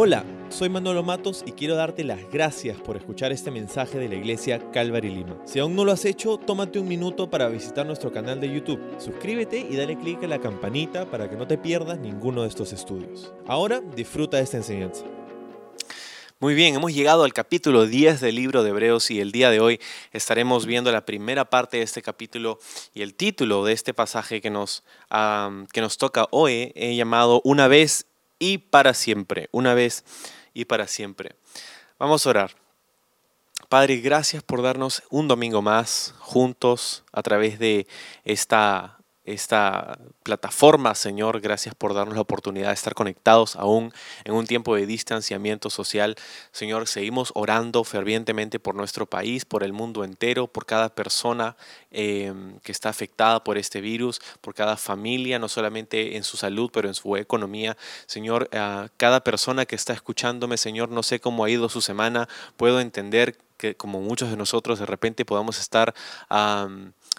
Hola, soy Manolo Matos y quiero darte las gracias por escuchar este mensaje de la iglesia Calvary Lima. Si aún no lo has hecho, tómate un minuto para visitar nuestro canal de YouTube. Suscríbete y dale clic a la campanita para que no te pierdas ninguno de estos estudios. Ahora disfruta de esta enseñanza. Muy bien, hemos llegado al capítulo 10 del libro de Hebreos y el día de hoy estaremos viendo la primera parte de este capítulo y el título de este pasaje que nos, que nos toca hoy he llamado Una vez y para siempre, una vez y para siempre. Vamos a orar. Padre, gracias por darnos un domingo más juntos a través de esta esta plataforma, Señor. Gracias por darnos la oportunidad de estar conectados aún en un tiempo de distanciamiento social. Señor, seguimos orando fervientemente por nuestro país, por el mundo entero, por cada persona eh, que está afectada por este virus, por cada familia, no solamente en su salud, pero en su economía. Señor, cada persona que está escuchándome, Señor, no sé cómo ha ido su semana, puedo entender que como muchos de nosotros de repente podamos estar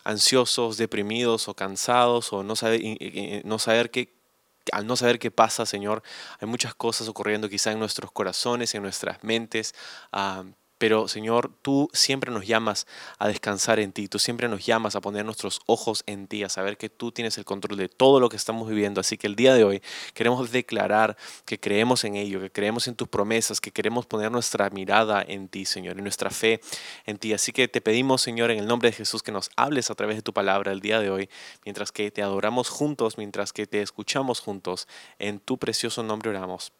ansiosos, deprimidos o cansados o no saber, no saber qué, al no saber qué pasa, Señor, hay muchas cosas ocurriendo quizá en nuestros corazones, en nuestras mentes, pero Señor, tú siempre nos llamas a descansar en ti, tú siempre nos llamas a poner nuestros ojos en ti, a saber que tú tienes el control de todo lo que estamos viviendo. Así que el día de hoy queremos declarar que creemos en ello, que creemos en tus promesas, que queremos poner nuestra mirada en ti, Señor, y nuestra fe en ti. Así que te pedimos, Señor, en el nombre de Jesús, que nos hables a través de tu palabra el día de hoy, mientras que te adoramos juntos, mientras que te escuchamos juntos. En tu precioso nombre oramos.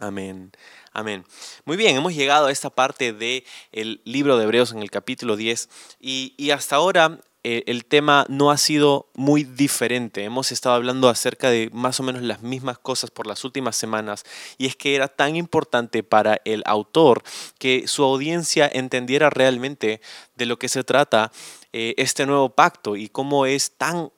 Amén. Amén. Muy bien, hemos llegado a esta parte del el libro de Hebreos en el capítulo 10 y, hasta ahora eh, el tema no ha sido muy diferente. Hemos estado hablando acerca de más o menos las mismas cosas por las últimas semanas y es que era tan importante para el autor que su audiencia entendiera realmente de lo que se trata eh, este nuevo pacto y cómo es tan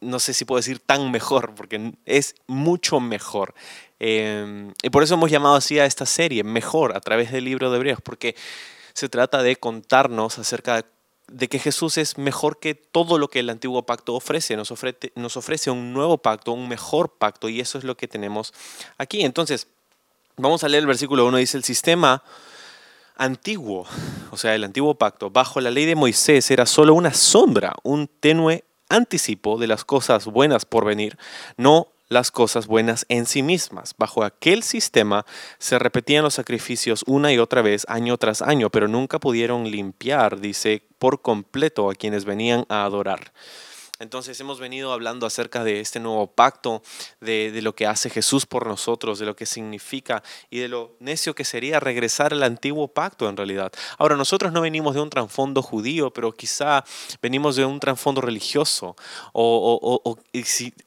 no sé si puedo decir tan mejor, porque es mucho mejor. Em, y por eso hemos llamado así a esta serie, Mejor, a través del libro de Hebreos, porque se trata de contarnos acerca de que Jesús es mejor que todo lo que el antiguo pacto ofrece. Nos ofrece, nos ofrece un nuevo pacto, un mejor pacto, y eso es lo que tenemos aquí. Entonces, vamos a leer el versículo 1, dice el sistema antiguo, o sea, el antiguo pacto, bajo la ley de Moisés era solo una sombra, un tenue anticipo de las cosas buenas por venir, no las cosas buenas en sí mismas. Bajo aquel sistema se repetían los sacrificios una y otra vez, año tras año, pero nunca pudieron limpiar, dice, por completo a quienes venían a adorar. Entonces hemos venido hablando acerca de este nuevo pacto, de, lo que hace Jesús por nosotros, de lo que significa y de lo necio que sería regresar al antiguo pacto en realidad. Ahora, nosotros no venimos de un trasfondo judío, pero quizá venimos de un trasfondo religioso o,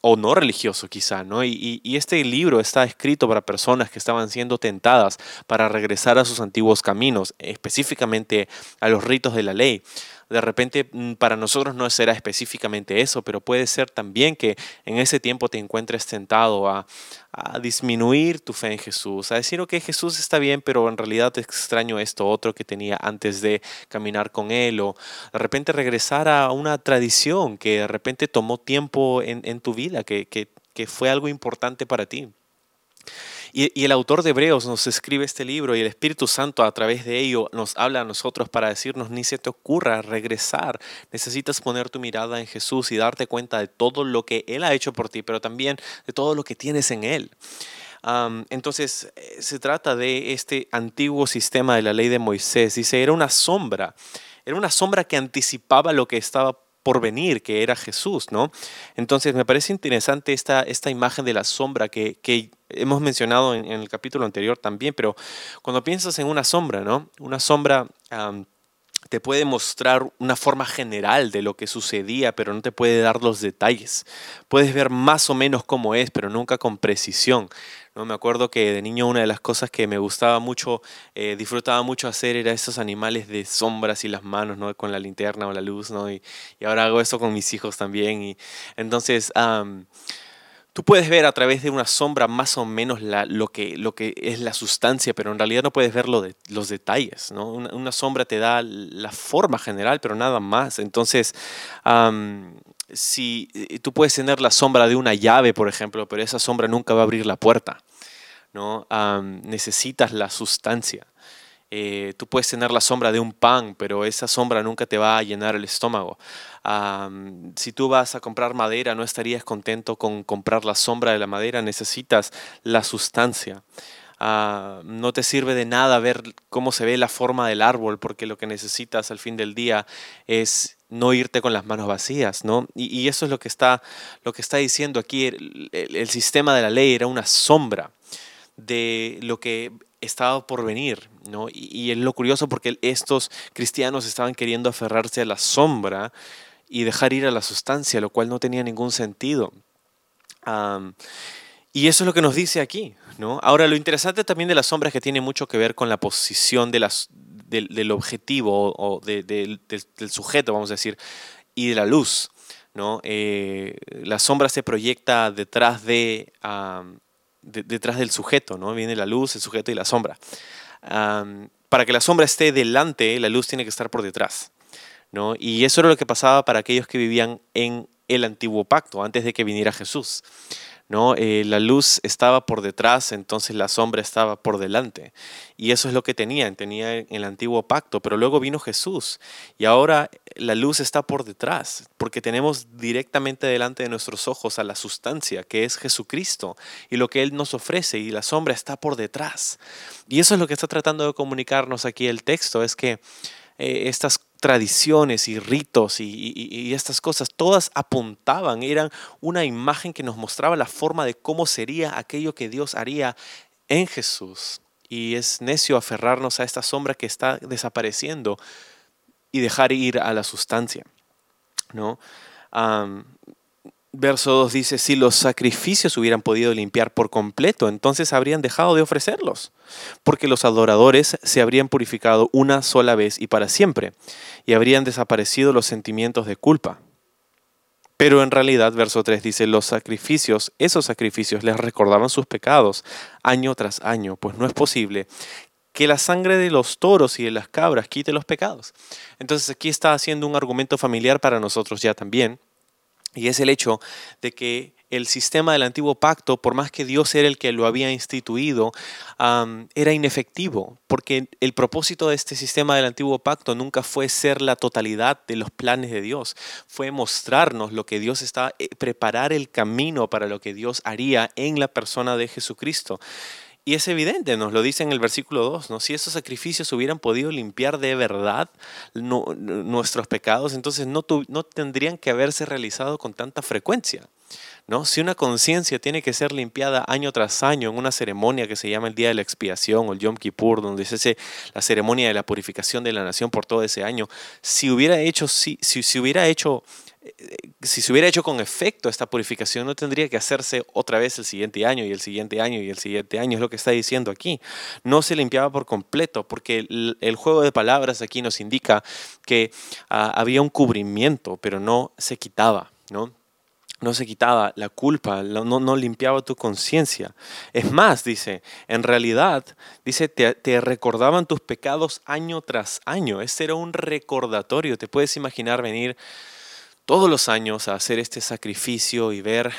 o, no religioso quizá, ¿no? Y este libro está escrito para personas que estaban siendo tentadas para regresar a sus antiguos caminos, específicamente a los ritos de la ley. De repente mm, para nosotros no será específicamente eso, pero puede ser también que en ese tiempo te encuentres tentado a, disminuir tu fe en Jesús, a decir, ok, Jesús está bien, pero en realidad extraño esto otro que tenía antes de caminar con Él, o de repente regresar a una tradición que de repente tomó tiempo en, tu vida, que fue algo importante para ti. Y, el autor de Hebreos nos escribe este libro y el Espíritu Santo a través de ello nos habla a nosotros para decirnos, ni se te ocurra regresar. Necesitas poner tu mirada en Jesús y darte cuenta de todo lo que Él ha hecho por ti, pero también de todo lo que tienes en Él. entonces, eh, se trata de este antiguo sistema de la ley de Moisés. Dice, era una sombra, era una sombra que anticipaba lo que estaba por venir, que era Jesús, ¿no? Entonces me parece interesante esta, esta imagen de la sombra que, hemos mencionado en, el capítulo anterior también, pero cuando piensas en una sombra, ¿no? Una sombra te puede mostrar una forma general de lo que sucedía, pero no te puede dar los detalles. Puedes ver más o menos cómo es, pero nunca con precisión. ¿no? Me acuerdo que de niño una de las cosas que me gustaba mucho, eh, disfrutaba mucho hacer era esos animales de sombras y las manos, ¿no? Con la linterna o la luz, ¿no? Y, ahora hago eso con mis hijos también. Y entonces... Tú puedes ver a través de una sombra más o menos lo, que, lo que es la sustancia, pero en realidad no puedes ver los detalles. ¿no? Una, sombra te da la forma general, pero nada más. Entonces, si tú puedes tener la sombra de una llave, por ejemplo, pero esa sombra nunca va a abrir la puerta. ¿no? necesitas la sustancia. Eh, tú puedes tener la sombra de un pan, pero esa sombra nunca te va a llenar el estómago. si tú vas a comprar madera, no estarías contento con comprar la sombra de la madera, necesitas la sustancia. Ah, no te sirve de nada ver cómo se ve la forma del árbol, porque lo que necesitas al fin del día es no irte con las manos vacías, ¿no? Y, eso es lo que está, lo que está diciendo aquí. el sistema de la ley era una sombra de lo que estaba por venir, ¿no? Y, es lo curioso porque estos cristianos estaban queriendo aferrarse a la sombra y dejar ir a la sustancia, lo cual no tenía ningún sentido. y eso es lo que nos dice aquí, ¿no? Ahora, lo interesante también de la sombra es que tiene mucho que ver con la posición de las, del, objetivo o del, sujeto, vamos a decir, y de la luz, ¿no? Eh, la sombra se proyecta detrás de detrás del sujeto, ¿no? Viene la luz, el sujeto y la sombra. Para que la sombra esté delante, la luz tiene que estar por detrás, ¿no? Y eso era lo que pasaba para aquellos que vivían en el antiguo pacto, antes de que viniera Jesús. ¿No? Eh, la luz estaba por detrás, entonces la sombra estaba por delante. Y eso es lo que tenían, tenía en el antiguo pacto, pero luego vino Jesús y ahora la luz está por detrás, porque tenemos directamente delante de nuestros ojos a la sustancia, que es Jesucristo, y lo que Él nos ofrece, y la sombra está por detrás. Y eso es lo que está tratando de comunicarnos aquí el texto, es que eh, estas tradiciones y ritos y, estas cosas, todas apuntaban, eran una imagen que nos mostraba la forma de cómo sería aquello que Dios haría en Jesús. Y es necio aferrarnos a esta sombra que está desapareciendo y dejar ir a la sustancia. ¿no? Verso 2 dice, si los sacrificios hubieran podido limpiar por completo, entonces habrían dejado de ofrecerlos, porque los adoradores se habrían purificado una sola vez y para siempre, y habrían desaparecido los sentimientos de culpa. Pero en realidad, verso 3 dice, los sacrificios, esos sacrificios les recordaban sus pecados año tras año, pues no es posible que la sangre de los toros y de las cabras quite los pecados. Entonces aquí está haciendo un argumento familiar para nosotros ya también y es el hecho de que el sistema del antiguo pacto, por más que Dios era el que lo había instituido, era inefectivo, porque el propósito de este sistema del antiguo pacto nunca fue ser la totalidad de los planes de Dios, fue mostrarnos lo que Dios está, eh, preparar el camino para lo que Dios haría en la persona de Jesucristo. Y es evidente, nos lo dice en el versículo 2, ¿no? si esos sacrificios hubieran podido limpiar de verdad nuestros pecados, entonces no, no tendrían que haberse realizado con tanta frecuencia. ¿no? Si una conciencia tiene que ser limpiada año tras año en una ceremonia que se llama el Día de la Expiación o el Yom Kippur, donde se hace la ceremonia de la purificación de la nación por todo ese año, si hubiera hecho, si, si, si hubiera hecho si se hubiera hecho con efecto esta purificación, no tendría que hacerse otra vez el siguiente año y el siguiente año y el siguiente año, es lo que está diciendo aquí. No se limpiaba por completo, porque el, juego de palabras aquí nos indica que ah, había un cubrimiento, pero no se quitaba, ¿no? no se quitaba la culpa, no, limpiaba tu conciencia. Es más, dice, en realidad, dice, te, te, recordaban tus pecados año tras año. Este era un recordatorio. Te puedes imaginar venir todos los años a hacer este sacrificio y ver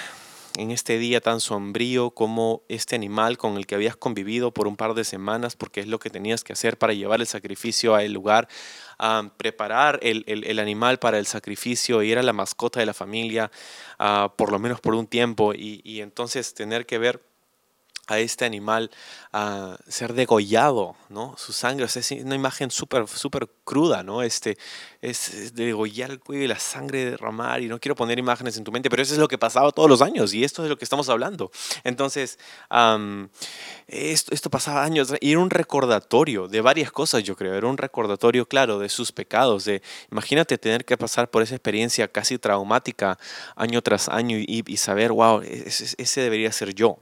en este día tan sombrío como este animal con el que habías convivido por un par de semanas, porque es lo que tenías que hacer para llevar el sacrificio al lugar, a preparar el, animal para el sacrificio y era la mascota de la familia, ah, por lo menos por un tiempo, y, y entonces tener que ver a este animal a ser degollado, ¿no? Su sangre, es una imagen súper súper cruda, ¿no? Este, es, degollar el cuello y la sangre derramar, y no quiero poner imágenes en tu mente, pero eso es lo que pasaba todos los años, y esto es lo que estamos hablando. Entonces, esto, esto pasaba años, y era un recordatorio de varias cosas, yo creo, era un recordatorio, claro, de sus pecados, de, imagínate tener que pasar por esa experiencia casi traumática año tras año y, saber, wow, ese debería ser yo,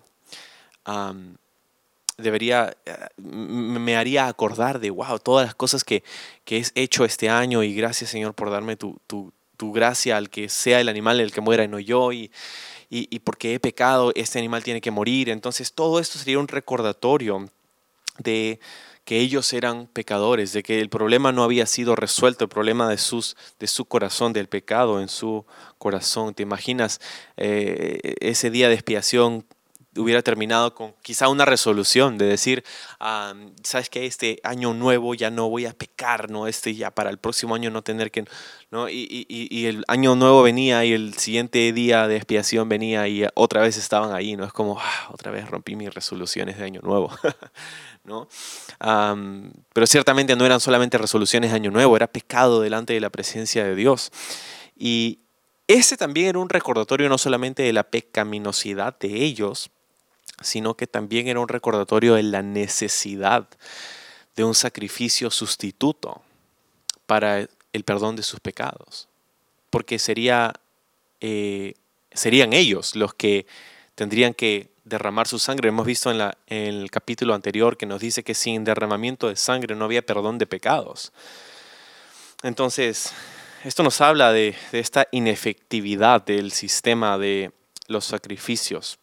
debería, eh, me haría acordar de, wow, todas las cosas que, que he hecho este año y gracias Señor por darme tu, tu, tu, gracia al que sea el animal el que muera y no yo y, y, y, porque he pecado, este animal tiene que morir. Entonces todo esto sería un recordatorio de que ellos eran pecadores, de que el problema no había sido resuelto, el problema de, sus, de su corazón, del pecado en su corazón. ¿Te imaginas eh, ese día de expiación hubiera terminado con quizá una resolución de decir, ah, sabes que este año nuevo ya no voy a pecar, no, este ya para el próximo año no tener que, ¿no? Y, y, el año nuevo venía y el siguiente día de expiación venía y otra vez estaban ahí, ¿no? Es como, ah, otra vez rompí mis resoluciones de año nuevo, ¿no? pero ciertamente no eran solamente resoluciones de año nuevo, era pecado delante de la presencia de Dios. Y ese también era un recordatorio no solamente de la pecaminosidad de ellos, sino que también era un recordatorio de la necesidad de un sacrificio sustituto para el perdón de sus pecados. Porque sería, eh, serían ellos los que tendrían que derramar su sangre. Hemos visto en, el capítulo anterior que nos dice que sin derramamiento de sangre no había perdón de pecados. Entonces, esto nos habla de esta inefectividad del sistema de los sacrificios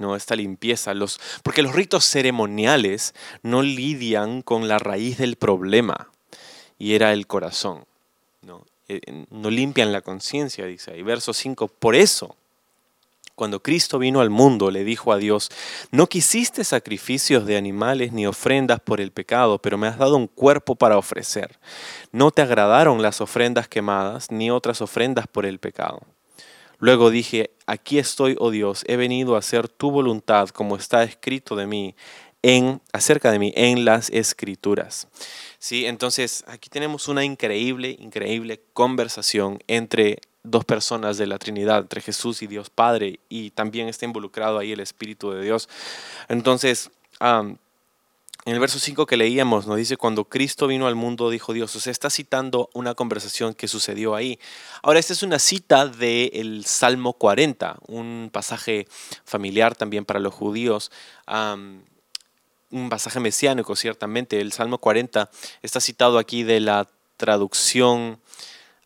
¿no? esta limpieza, los, porque los ritos ceremoniales no lidian con la raíz del problema, y era el corazón. No, eh, no limpian la conciencia, dice ahí. Verso 5, por eso, cuando Cristo vino al mundo, le dijo a Dios, no quisiste sacrificios de animales ni ofrendas por el pecado, pero me has dado un cuerpo para ofrecer. No te agradaron las ofrendas quemadas, ni otras ofrendas por el pecado. Luego dije, aquí estoy, oh Dios, he venido a hacer tu voluntad como está escrito de mí en acerca de mí en las escrituras. Sí, entonces aquí tenemos una increíble, increíble conversación entre dos personas de la Trinidad, entre Jesús y Dios Padre, y también está involucrado ahí el Espíritu de Dios. Entonces, en el verso 5 que leíamos nos dice, cuando Cristo vino al mundo, dijo Dios, o sea, está citando una conversación que sucedió ahí. Ahora, esta es una cita del Salmo 40, un pasaje familiar también para los judíos, un pasaje mesiánico, ciertamente. El Salmo 40 está citado aquí de la traducción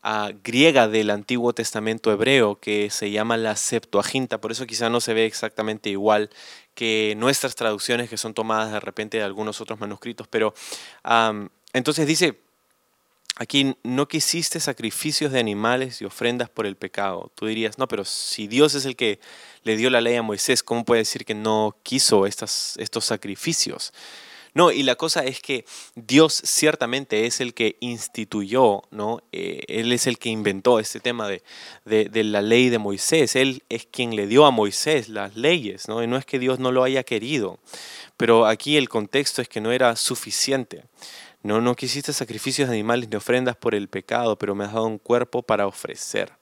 ah, griega del Antiguo Testamento hebreo que se llama la Septuaginta, por eso quizá no se ve exactamente igual que nuestras traducciones que son tomadas de repente de algunos otros manuscritos, pero entonces dice, aquí no quisiste sacrificios de animales y ofrendas por el pecado. Tú dirías, no, pero si Dios es el que le dio la ley a Moisés, ¿cómo puede decir que no quiso estas, estos sacrificios? No, y la cosa es que Dios ciertamente es el que instituyó, ¿no? Eh, él es el que inventó este tema de, de, la ley de Moisés. Él es quien le dio a Moisés las leyes, ¿no? Y no es que Dios no lo haya querido, pero aquí el contexto es que no era suficiente. No, no quisiste sacrificios de animales ni ofrendas por el pecado, pero me has dado un cuerpo para ofrecer.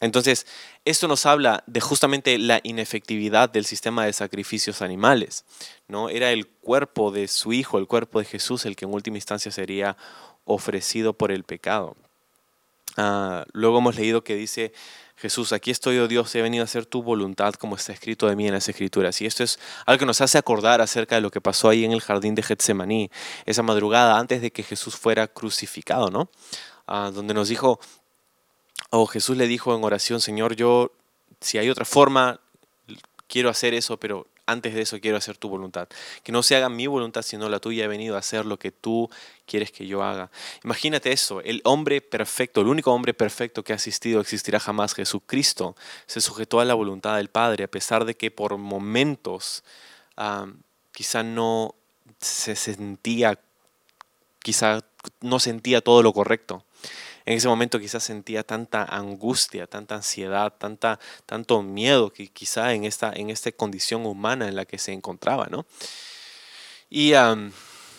Entonces, esto nos habla de justamente la inefectividad del sistema de sacrificios animales. ¿no? Era el cuerpo de su Hijo, el cuerpo de Jesús, el que en última instancia sería ofrecido por el pecado. Ah, luego hemos leído que dice Jesús, aquí estoy, oh Dios, he venido a hacer tu voluntad como está escrito de mí en las escrituras. Y esto es algo que nos hace acordar acerca de lo que pasó ahí en el jardín de Getsemaní, esa madrugada antes de que Jesús fuera crucificado, ¿no? Ah, donde nos dijo, o Jesús le dijo en oración, Señor, yo, si hay otra forma, quiero hacer eso, pero antes de eso quiero hacer tu voluntad. Que no se haga mi voluntad, sino la tuya. He venido a hacer lo que tú quieres que yo haga. Imagínate eso, el hombre perfecto, el único hombre perfecto que ha existido, existirá jamás, Jesucristo, se sujetó a la voluntad del Padre, a pesar de que por momentos quizá no se sentía, quizá no sentía todo lo correcto en ese momento quizás sentía tanta angustia, tanta ansiedad, tanta, tanto miedo que quizá en esta, en esta condición humana en la que se encontraba, ¿no? Y,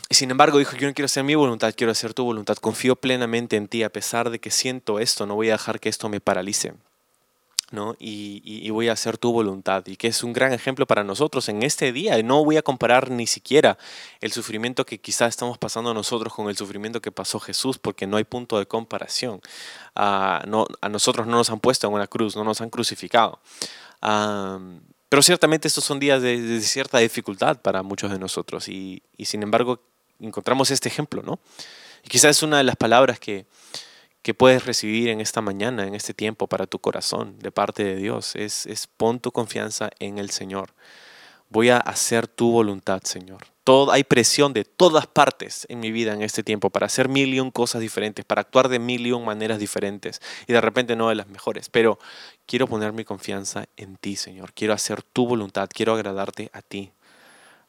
sin embargo dijo, yo no quiero hacer mi voluntad, quiero hacer tu voluntad, confío plenamente en ti, a pesar de que siento esto, no voy a dejar que esto me paralice. ¿No? Y, voy a hacer tu voluntad, y que es un gran ejemplo para nosotros en este día. No voy a comparar ni siquiera el sufrimiento que quizás estamos pasando nosotros con el sufrimiento que pasó Jesús, porque no hay punto de comparación. a nosotros no nos han puesto en una cruz, no nos han crucificado. pero ciertamente estos son días de, cierta dificultad para muchos de nosotros, y, y sin embargo encontramos este ejemplo, ¿no? Y quizás es una de las palabras que, que puedes recibir en esta mañana, en este tiempo para tu corazón de parte de Dios. Es, es pon tu confianza en el Señor. Voy a hacer tu voluntad, Señor. Todo, hay presión de todas partes en mi vida en este tiempo para hacer mil y un cosas diferentes, para actuar de mil y un maneras diferentes y de repente no de las mejores. Pero quiero poner mi confianza en ti, Señor. Quiero hacer tu voluntad, quiero agradarte a ti.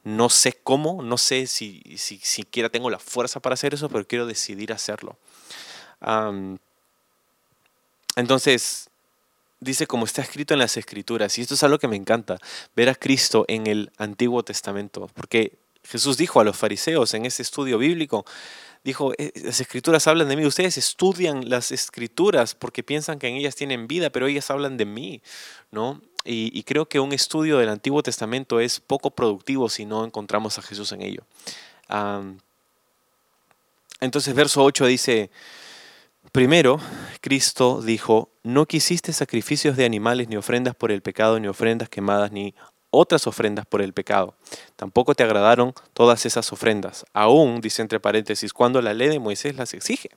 No sé cómo, no sé si, si siquiera tengo la fuerza para hacer eso, pero quiero decidir hacerlo. Entonces, dice como está escrito en las escrituras, y esto es algo que me encanta, ver a Cristo en el Antiguo Testamento, porque Jesús dijo a los fariseos en ese estudio bíblico, dijo, eh, las escrituras hablan de mí, ustedes estudian las escrituras porque piensan que en ellas tienen vida, pero ellas hablan de mí, ¿no? Y, creo que un estudio del Antiguo Testamento es poco productivo si no encontramos a Jesús en ello. entonces, verso 8 dice, primero, Cristo dijo, no quisiste sacrificios de animales ni ofrendas por el pecado, ni ofrendas quemadas, ni otras ofrendas por el pecado. Tampoco te agradaron todas esas ofrendas, aún, dice entre paréntesis, cuando la ley de Moisés las exige.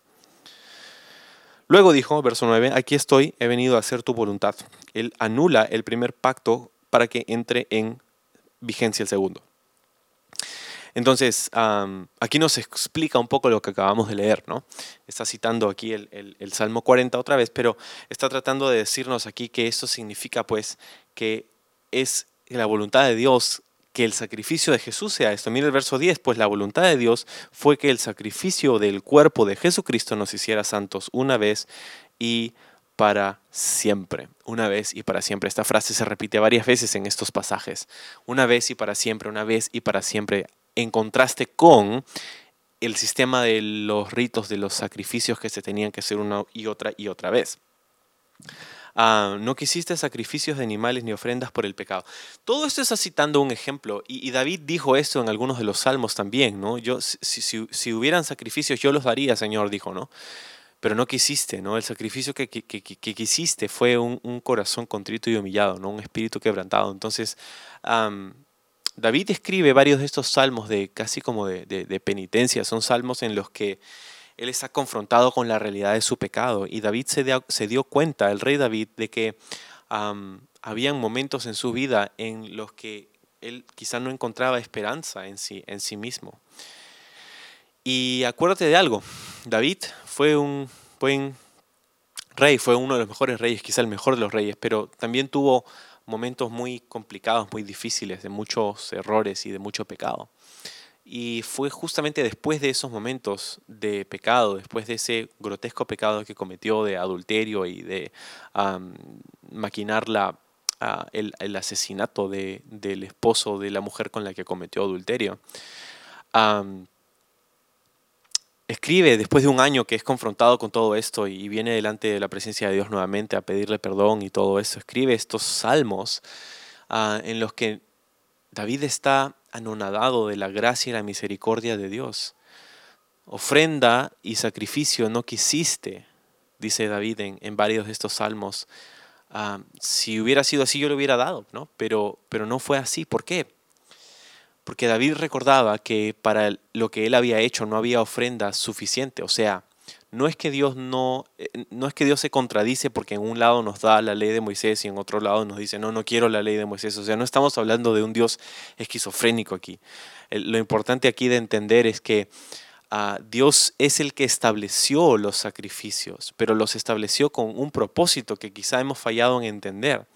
Luego dijo, verso 9, aquí estoy, he venido a hacer tu voluntad. Él anula el primer pacto para que entre en vigencia el segundo. Entonces, aquí nos explica un poco lo que acabamos de leer, ¿no? Está citando aquí el, el, Salmo 40 otra vez, pero está tratando de decirnos aquí que esto significa, pues, que es la voluntad de Dios que el sacrificio de Jesús sea esto. Mira el verso 10, pues la voluntad de Dios fue que el sacrificio del cuerpo de Jesucristo nos hiciera santos una vez y para siempre. Una vez y para siempre. Esta frase se repite varias veces en estos pasajes. Una vez y para siempre, una vez y para siempre. En contraste con el sistema de los ritos, de los sacrificios que se tenían que hacer una y otra y otra vez. Ah, no quisiste sacrificios de animales ni ofrendas por el pecado. Todo esto está citando un ejemplo, y, David dijo esto en algunos de los salmos también, ¿no? Yo, si, hubieran sacrificios, yo los daría, Señor, dijo, ¿no? Pero no quisiste, ¿no? El sacrificio que, quisiste fue un, corazón contrito y humillado, ¿no? Un espíritu quebrantado. Entonces, David escribe varios de estos salmos de casi como de penitencia, son salmos en los que él está confrontado con la realidad de su pecado. Y David se dio, cuenta, el rey David, de que habían momentos en su vida en los que él quizá no encontraba esperanza en sí, en sí mismo. Y acuérdate de algo, David fue un buen rey, fue uno de los mejores reyes, quizá el mejor de los reyes, pero también tuvo momentos muy complicados, muy difíciles, de muchos errores y de mucho pecado. Y fue justamente después de esos momentos de pecado, después de ese grotesco pecado que cometió de adulterio y de maquinar la, el, asesinato de, del esposo de la mujer con la que cometió adulterio. Escribe después de un año que es confrontado con todo esto y viene delante de la presencia de Dios nuevamente a pedirle perdón y todo eso, escribe estos salmos ah, en los que David está anonadado de la gracia y la misericordia de Dios. Ofrenda y sacrificio no quisiste, dice David en, varios de estos salmos. Ah, si hubiera sido así, yo lo hubiera dado, ¿no? Pero, pero no fue así. ¿Por qué? Porque David recordaba que para lo que él había hecho no había ofrenda suficiente. O sea, no es que Dios no, eh, no es que Dios se contradice porque en un lado nos da la ley de Moisés y en otro lado nos dice, no, no quiero la ley de Moisés. O sea, no estamos hablando de un Dios esquizofrénico aquí. Lo importante aquí de entender es que ah, Dios es el que estableció los sacrificios, pero los estableció con un propósito que quizá hemos fallado en entender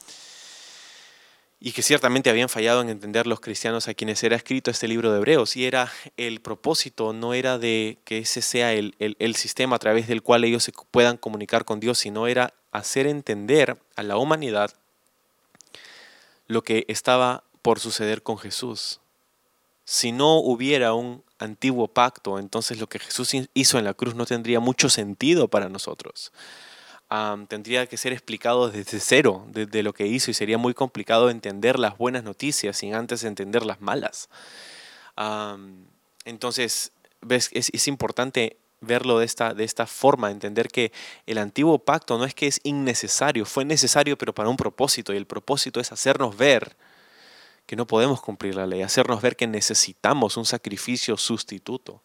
y que ciertamente habían fallado en entender los cristianos a quienes era escrito este libro de Hebreos. Y era el propósito, no era de que ese sea el, sistema a través del cual ellos se puedan comunicar con Dios, sino era hacer entender a la humanidad lo que estaba por suceder con Jesús. Si no hubiera un antiguo pacto, entonces lo que Jesús hizo en la cruz no tendría mucho sentido para nosotros tendría que ser explicado desde cero, desde lo que hizo, y sería muy complicado entender las buenas noticias sin antes entender las malas. entonces, ves, es, es, importante verlo de esta, de esta forma, entender que el antiguo pacto no es que es innecesario, fue necesario pero para un propósito, y el propósito es hacernos ver que no podemos cumplir la ley, hacernos ver que necesitamos un sacrificio sustituto,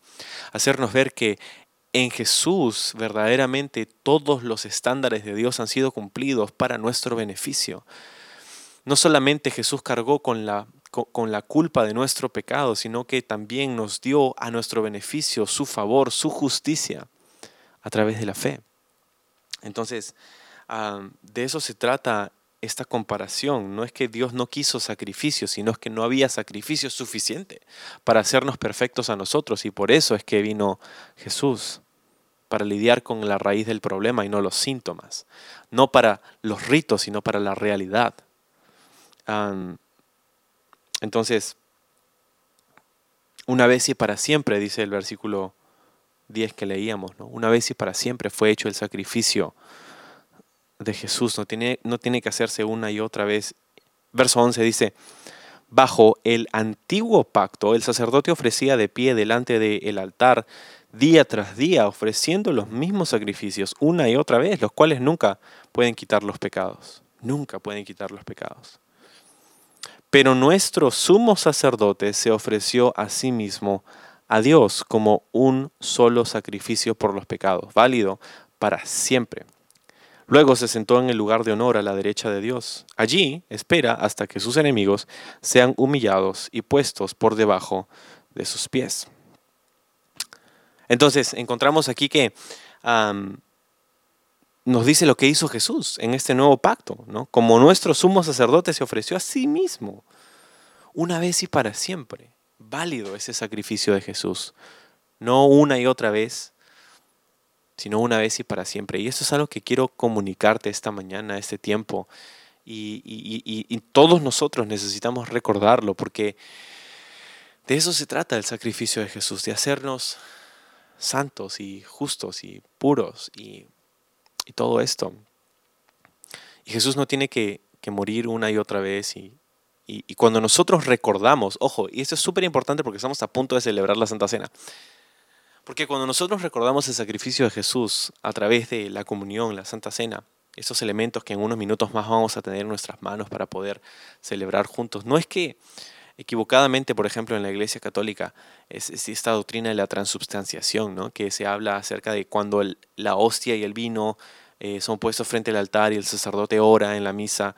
hacernos ver que en Jesús verdaderamente todos los estándares de Dios han sido cumplidos para nuestro beneficio. No solamente Jesús cargó con la, con la culpa de nuestro pecado, sino que también nos dio a nuestro beneficio su favor, su justicia a través de la fe. Entonces, de eso se trata esta comparación. No es que Dios no quiso sacrificio, sino es que no había sacrificio suficiente para hacernos perfectos a nosotros. Y por eso es que vino Jesús, para lidiar con la raíz del problema y no los síntomas. No para los ritos, sino para la realidad. entonces, una vez y para siempre, dice el versículo 10 que leíamos, ¿no? una vez y para siempre fue hecho el sacrificio de Jesús, no tiene, no tiene que hacerse una y otra vez. Verso 11 dice, bajo el antiguo pacto, el sacerdote ofrecía de pie delante del altar día tras día, ofreciendo los mismos sacrificios una y otra vez, los cuales nunca pueden quitar los pecados. Nunca pueden quitar los pecados. Pero nuestro sumo sacerdote se ofreció a sí mismo a Dios como un solo sacrificio por los pecados, válido para siempre. Luego se sentó en el lugar de honor a la derecha de Dios. Allí espera hasta que sus enemigos sean humillados y puestos por debajo de sus pies. Entonces, encontramos aquí que nos dice lo que hizo Jesús en este nuevo pacto, ¿no? Como nuestro sumo sacerdote se ofreció a sí mismo, una vez y para siempre. Válido ese sacrificio de Jesús. No una y otra vez, sino una vez y para siempre. Y eso es algo que quiero comunicarte esta mañana, este tiempo. Y, todos nosotros necesitamos recordarlo, porque de eso se trata el sacrificio de Jesús, de hacernos santos y justos y puros y, todo esto. Y Jesús no tiene que, que morir una y otra vez y, y, cuando nosotros recordamos, ojo, y esto es súper importante porque estamos a punto de celebrar la Santa Cena, porque cuando nosotros recordamos el sacrificio de Jesús a través de la comunión, la Santa Cena, esos elementos que en unos minutos más vamos a tener en nuestras manos para poder celebrar juntos, no es que equivocadamente, por ejemplo, en la Iglesia Católica, es, esta doctrina de la transubstanciación, ¿no? que se habla acerca de cuando la hostia y el vino eh, son puestos frente al altar y el sacerdote ora en la misa,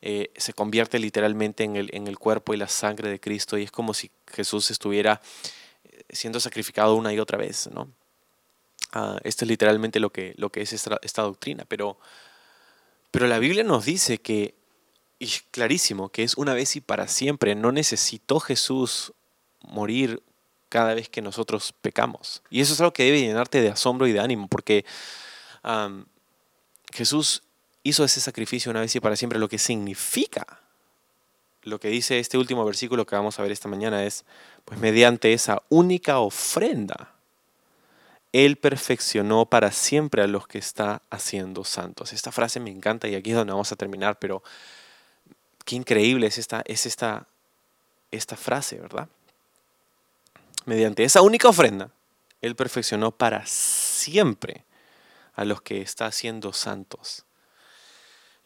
eh, se convierte literalmente en el, en el cuerpo y la sangre de Cristo y es como si Jesús estuviera siendo sacrificado una y otra vez, ¿no? Ah, esto es literalmente lo que, lo que es esta, doctrina, pero, pero la Biblia nos dice que, y clarísimo, que es una vez y para siempre, no necesitó Jesús morir cada vez que nosotros pecamos. Y eso es algo que debe llenarte de asombro y de ánimo, porque Jesús hizo ese sacrificio una vez y para siempre, lo que significa lo que dice este último versículo que vamos a ver esta mañana es, pues mediante esa única ofrenda, Él perfeccionó para siempre a los que está haciendo santos. Esta frase me encanta y aquí es donde vamos a terminar, pero qué increíble es esta, es esta, esta frase, ¿verdad? Mediante esa única ofrenda, Él perfeccionó para siempre a los que está haciendo santos.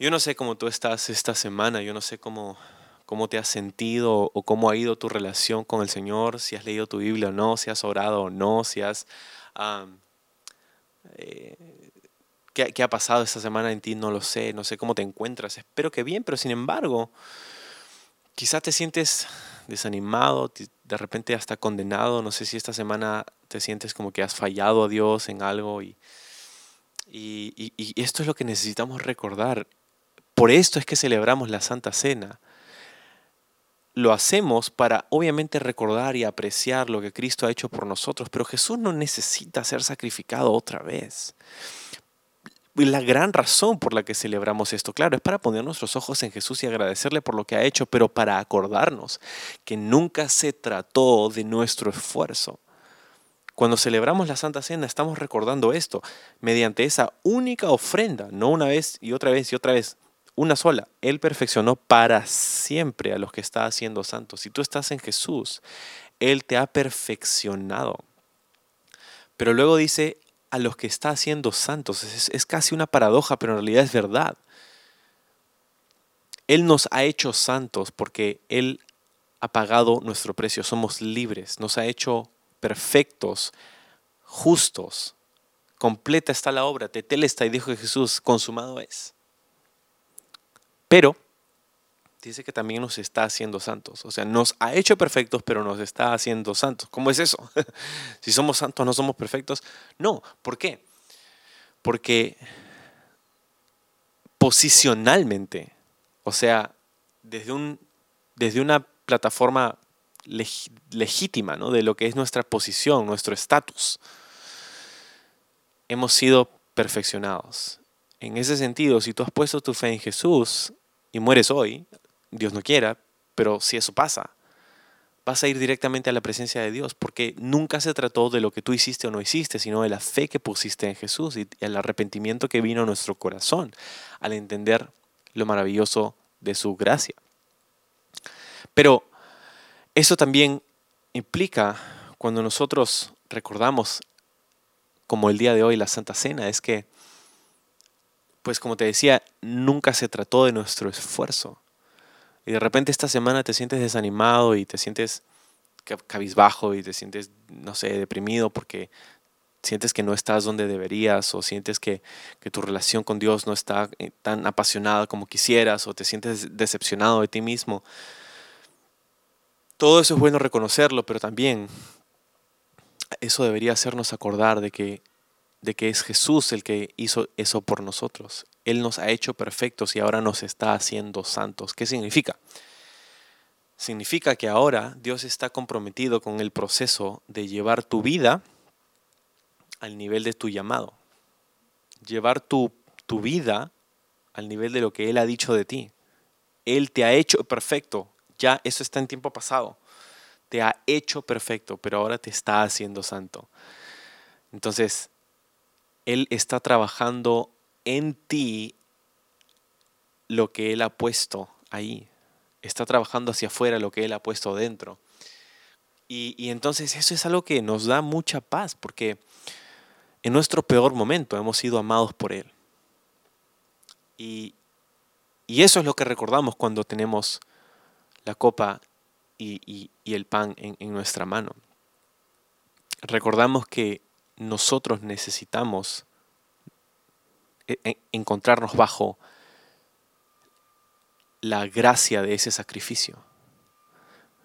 Yo no sé cómo tú estás esta semana, yo no sé cómo cómo te has sentido o cómo ha ido tu relación con el Señor, si has leído tu Biblia o no, si has orado o no, si has... Eh, ¿qué, ha pasado esta semana en ti? No lo sé, no sé cómo te encuentras. Espero que bien, pero sin embargo, quizás te sientes desanimado, de repente hasta condenado. No sé si esta semana te sientes como que has fallado a Dios en algo y, y esto es lo que necesitamos recordar. Por esto es que celebramos la Santa Cena lo hacemos para obviamente recordar y apreciar lo que Cristo ha hecho por nosotros, pero Jesús no necesita ser sacrificado otra vez. La gran razón por la que celebramos esto, claro, es para poner nuestros ojos en Jesús y agradecerle por lo que ha hecho, pero para acordarnos que nunca se trató de nuestro esfuerzo. Cuando celebramos la Santa Cena estamos recordando esto mediante esa única ofrenda, no una vez y otra vez y otra vez, una sola. Él perfeccionó para siempre a los que está haciendo santos. Si tú estás en Jesús, Él te ha perfeccionado. Pero luego dice a los que está haciendo santos. Es, casi una paradoja, pero en realidad es verdad. Él nos ha hecho santos porque Él ha pagado nuestro precio. Somos libres. Nos ha hecho perfectos, justos. Completa está la obra. Tetelesta y dijo Jesús, consumado es. Pero dice que también nos está haciendo santos. O sea, nos ha hecho perfectos, pero nos está haciendo santos. ¿Cómo es eso? si somos santos, no somos perfectos. No, ¿por qué? Porque posicionalmente, o sea, desde, un, desde una plataforma legítima ¿no? de lo que es nuestra posición, nuestro estatus, hemos sido perfeccionados. En ese sentido, si tú has puesto tu fe en Jesús y mueres hoy, Dios no quiera, pero si eso pasa, vas a ir directamente a la presencia de Dios, porque nunca se trató de lo que tú hiciste o no hiciste, sino de la fe que pusiste en Jesús y el arrepentimiento que vino a nuestro corazón al entender lo maravilloso de su gracia. Pero eso también implica cuando nosotros recordamos, como el día de hoy, la Santa Cena, es que, pues como te decía, nunca se trató de nuestro esfuerzo, y de repente esta semana te sientes desanimado y te sientes cabizbajo y te sientes, no sé, deprimido porque sientes que no estás donde deberías o sientes que, tu relación con Dios no está eh, tan apasionada como quisieras o te sientes decepcionado de ti mismo. Todo eso es bueno reconocerlo, pero también eso debería hacernos acordar de que, de que es Jesús el que hizo eso por nosotros. Él nos ha hecho perfectos y ahora nos está haciendo santos. ¿Qué significa? Significa que ahora Dios está comprometido con el proceso de llevar tu vida al nivel de tu llamado. Llevar tu, tu vida al nivel de lo que Él ha dicho de ti. Él te ha hecho perfecto. Ya eso está en tiempo pasado. Te ha hecho perfecto, pero ahora te está haciendo santo. Entonces, Él está trabajando en ti lo que Él ha puesto ahí. Está trabajando hacia afuera lo que Él ha puesto dentro. Y, entonces eso es algo que nos da mucha paz, porque en nuestro peor momento hemos sido amados por Él. Y, eso es lo que recordamos cuando tenemos la copa y, el pan en nuestra mano. Recordamos que nosotros necesitamos encontrarnos bajo la gracia de ese sacrificio.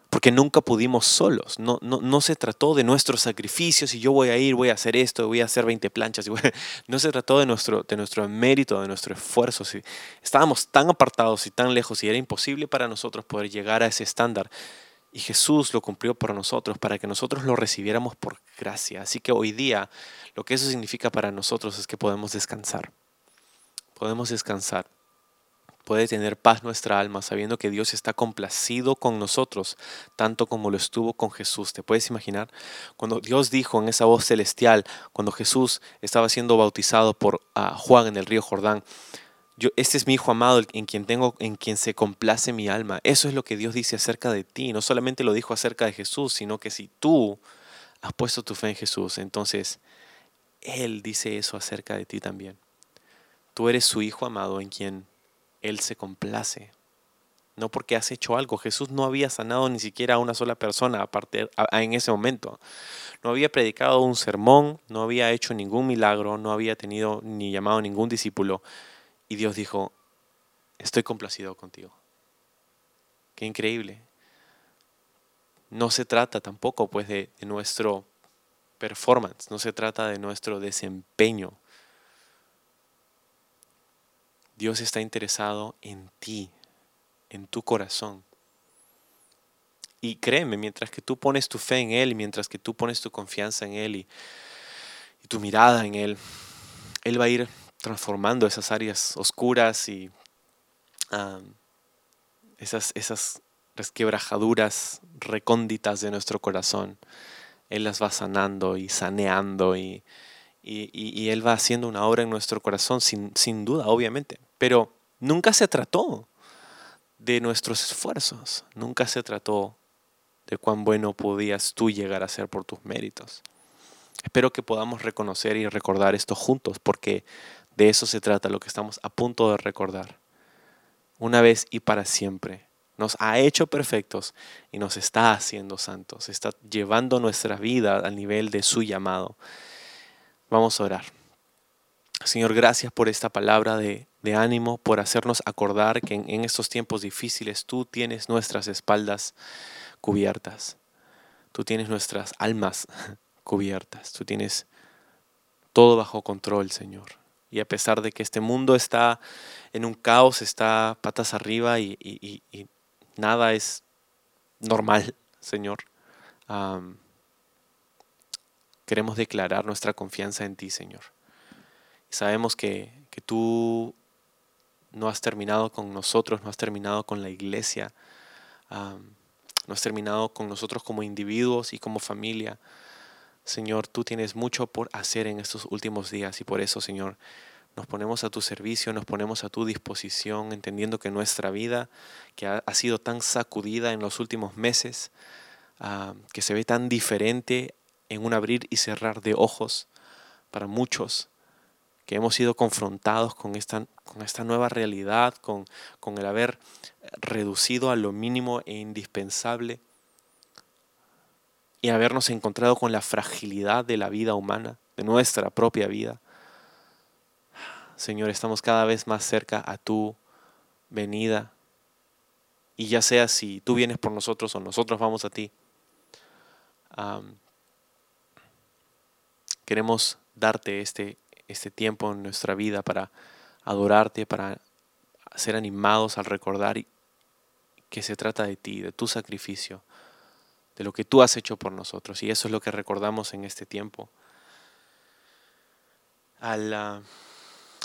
Porque nunca pudimos solos. No, no, se trató de nuestros sacrificios y yo voy a ir, voy a hacer esto, voy a hacer 20 planchas. no se trató de nuestro, de nuestro mérito, de nuestro esfuerzo. Estábamos tan apartados y tan lejos y era imposible para nosotros poder llegar a ese estándar. Y Jesús lo cumplió por nosotros, para que nosotros lo recibiéramos por gracia. Así que hoy día lo que eso significa para nosotros es que podemos descansar podemos descansar. Puede tener paz nuestra alma sabiendo que Dios está complacido con nosotros, tanto como lo estuvo con Jesús. ¿Te puedes imaginar? Cuando Dios dijo en esa voz celestial, cuando Jesús estaba siendo bautizado por Juan en el río Jordán, yo, este es mi hijo amado en quien tengo, en quien se complace mi alma. Eso es lo que Dios dice acerca de ti. No solamente lo dijo acerca de Jesús, sino que si tú has puesto tu fe en Jesús, entonces Él dice eso acerca de ti también. Tú eres su Hijo amado en quien Él se complace. No porque has hecho algo. Jesús no había sanado ni siquiera a una sola persona aparte, en ese momento. No había predicado un sermón, no había hecho ningún milagro, no había tenido ni llamado a ningún discípulo. Y Dios dijo, estoy complacido contigo. Qué increíble. No se trata tampoco pues de nuestro performance, no se trata de nuestro desempeño Dios está interesado en ti, en tu corazón. Y créeme, mientras que tú pones tu fe en Él, mientras que tú pones tu confianza en Él y, tu mirada en Él, Él va a ir transformando esas áreas oscuras y esas, esas resquebrajaduras recónditas de nuestro corazón. Él las va sanando y saneando y, y, Él va haciendo una obra en nuestro corazón, sin, sin duda, obviamente. Pero nunca se trató de nuestros esfuerzos, nunca se trató de cuán bueno podías tú llegar a ser por tus méritos. Espero que podamos reconocer y recordar esto juntos, porque de eso se trata lo que estamos a punto de recordar. Una vez y para siempre. Nos ha hecho perfectos y nos está haciendo santos. Está llevando nuestra vida al nivel de su llamado. Vamos a orar. Señor, gracias por esta palabra de, ánimo, por hacernos acordar que en, estos tiempos difíciles tú tienes nuestras espaldas cubiertas, tú tienes nuestras almas cubiertas, tú tienes todo bajo control, Señor. Y a pesar de que este mundo está en un caos, está patas arriba y, nada es normal, Señor, queremos declarar nuestra confianza en ti, Señor. Sabemos que, que tú no has terminado con nosotros, no has terminado con la iglesia, no has terminado con nosotros como individuos y como familia. Señor, tú tienes mucho por hacer en estos últimos días y por eso, Señor, nos ponemos a tu servicio, nos ponemos a tu disposición, entendiendo que nuestra vida, que ha, sido tan sacudida en los últimos meses, que se ve tan diferente en un abrir y cerrar de ojos para muchos, que hemos sido confrontados con esta, con esta nueva realidad, con, con el haber reducido a lo mínimo e indispensable y habernos encontrado con la fragilidad de la vida humana, de nuestra propia vida. Señor, estamos cada vez más cerca a tu venida. Y ya sea si tú vienes por nosotros o nosotros vamos a ti, queremos darte este este tiempo en nuestra vida para adorarte, para ser animados al recordar que se trata de ti, de tu sacrificio, de lo que tú has hecho por nosotros. Y eso es lo que recordamos en este tiempo. Al, ah,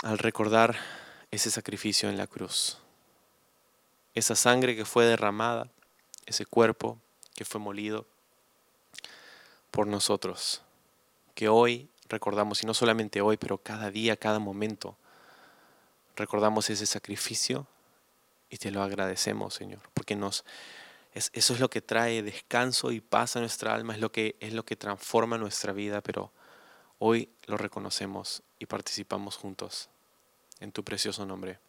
al recordar ese sacrificio en la cruz, esa sangre que fue derramada, ese cuerpo que fue molido por nosotros, que hoy recordamos, y no solamente hoy, pero cada día, cada momento, recordamos ese sacrificio y te lo agradecemos, Señor, porque nos, eso es lo que trae descanso y paz a nuestra alma, es lo, que, es lo que transforma nuestra vida, pero hoy lo reconocemos y participamos juntos. En tu precioso nombre.